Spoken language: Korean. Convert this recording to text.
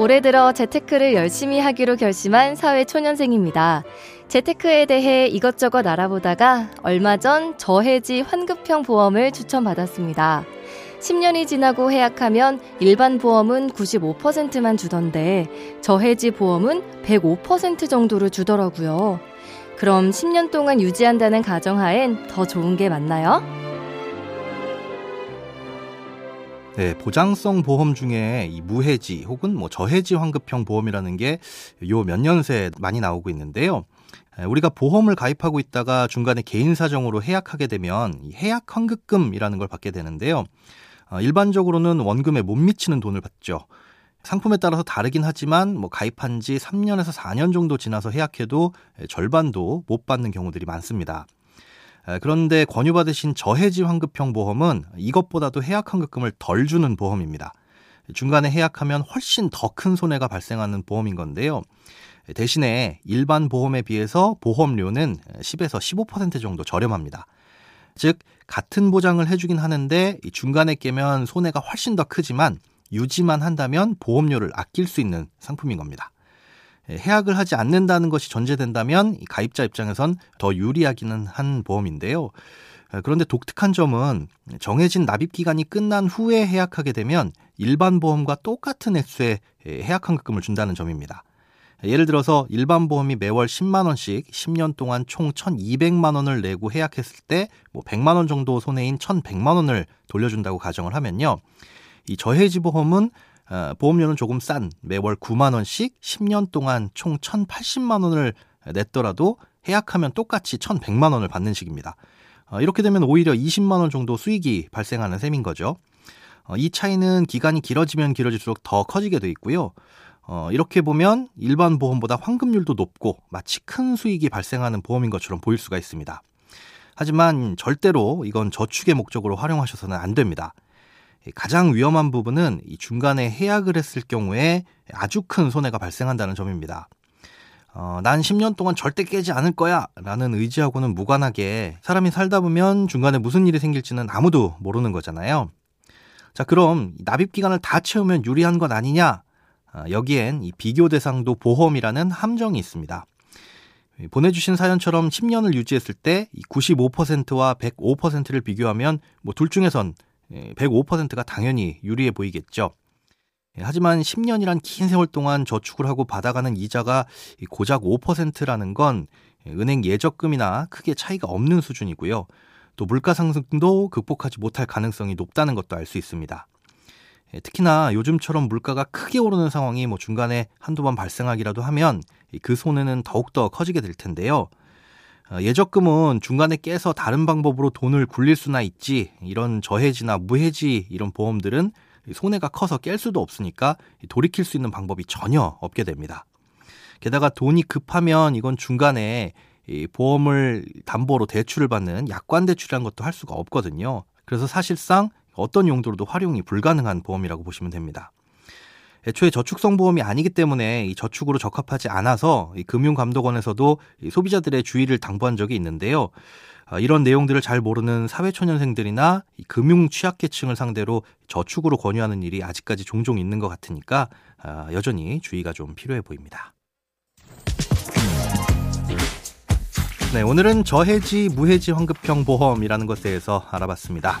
올해 들어 재테크를 열심히 하기로 결심한 사회 초년생입니다. 재테크에 대해 이것저것 알아보다가 얼마 전 저해지 환급형 보험을 추천받았습니다. 10년이 지나고 해약하면 일반 보험은 95%만 주던데 저해지 보험은 105% 정도를 주더라고요. 그럼 10년 동안 유지한다는 가정하엔 더 좋은 게 맞나요? 네, 보장성 보험 중에 이 무해지 혹은 뭐 저해지 환급형 보험이라는 게 요 몇 년 새 많이 나오고 있는데요. 우리가 보험을 가입하고 있다가 중간에 개인 사정으로 해약하게 되면 해약 환급금이라는 걸 받게 되는데요. 어, 일반적으로는 원금에 못 미치는 돈을 받죠. 상품에 따라서 다르긴 하지만 뭐 가입한 지 3년에서 4년 정도 지나서 해약해도 절반도 못 받는 경우들이 많습니다. 그런데 권유받으신 저해지 환급형 보험은 이것보다도 해약 환급금을 덜 주는 보험입니다. 중간에 해약하면 훨씬 더 큰 손해가 발생하는 보험인 건데요. 대신에 일반 보험에 비해서 보험료는 10에서 15% 정도 저렴합니다. 즉 같은 보장을 해주긴 하는데 중간에 깨면 손해가 훨씬 더 크지만 유지만 한다면 보험료를 아낄 수 있는 상품인 겁니다. 예, 해약을 하지 않는다는 것이 전제된다면 가입자 입장에선 더 유리하기는 한 보험인데요. 예, 그런데 독특한 점은 정해진 납입 기간이 끝난 후에 해약하게 되면 일반 보험과 똑같은 액수의 예, 해약 환급금을 준다는 점입니다. 예를 들어서 일반 보험이 매월 10만 원씩 10년 동안 총 1,200만 원을 내고 해약했을 때 뭐 100만 원 정도 손해인 1,100만 원을 돌려준다고 가정을 하면요. 이 저해지 보험은 어, 보험료는 조금 싼 매월 9만 원씩 10년 동안 총 1,080만 원을 냈더라도 해약하면 똑같이 1,100만 원을 받는 식입니다. 어, 이렇게 되면 오히려 20만 원 정도 수익이 발생하는 셈인 거죠. 어, 이 차이는 기간이 길어지면 길어질수록 더 커지게 돼 있고요. 어, 이렇게 보면 일반 보험보다 환급률도 높고 마치 큰 수익이 발생하는 보험인 것처럼 보일 수가 있습니다. 하지만 절대로 이건 저축의 목적으로 활용하셔서는 안 됩니다. 가장 위험한 부분은 이 중간에 해약을 했을 경우에 아주 큰 손해가 발생한다는 점입니다. 어, 난 10년 동안 절대 깨지 않을 거야 라는 의지하고는 무관하게 사람이 살다 보면 중간에 무슨 일이 생길지는 아무도 모르는 거잖아요. 자, 그럼 납입 기간을 다 채우면 유리한 것 아니냐? 아, 여기엔 이 비교 대상도 보험이라는 함정이 있습니다. 보내주신 사연처럼 10년을 유지했을 때 95%와 105%를 비교하면 뭐 둘 중에선 105%가 당연히 유리해 보이겠죠. 예, 하지만 10년이란 긴 세월 동안 저축을 하고 받아가는 이자가 고작 5%라는 건 은행 예적금이나 크게 차이가 없는 수준이고요. 또 물가 상승도 극복하지 못할 가능성이 높다는 것도 알 수 있습니다. 예, 특히나 요즘처럼 물가가 크게 오르는 상황이 뭐 중간에 한두 번 발생하기라도 하면 그 손해는 더욱더 커지게 될 텐데요. 어, 예적금은 중간에 깨서 다른 방법으로 돈을 굴릴 수나 있지 이런 저해지나 무해지 이런 보험들은 손해가 커서 깰 수도 없으니까 돌이킬 수 있는 방법이 전혀 없게 됩니다. 게다가 돈이 급하면 이건 중간에 보험을 담보로 대출을 받는 약관 대출이라는 것도 할 수가 없거든요. 그래서 사실상 어떤 용도로도 활용이 불가능한 보험이라고 보시면 됩니다. 애초에 저축성 보험이 아니기 때문에 이 저축으로 적합하지 않아서 이 금융감독원에서도 이 소비자들의 주의를 당부한 적이 있는데요. 아, 이런 내용들을 잘 모르는 사회초년생들이나 이 금융 취약계층을 상대로 저축으로 권유하는 일이 아직까지 종종 있는 것 같으니까 아, 여전히 주의가 좀 필요해 보입니다. 네, 오늘은 저해지, 무해지 환급형 보험이라는 것에 대해서 알아봤습니다.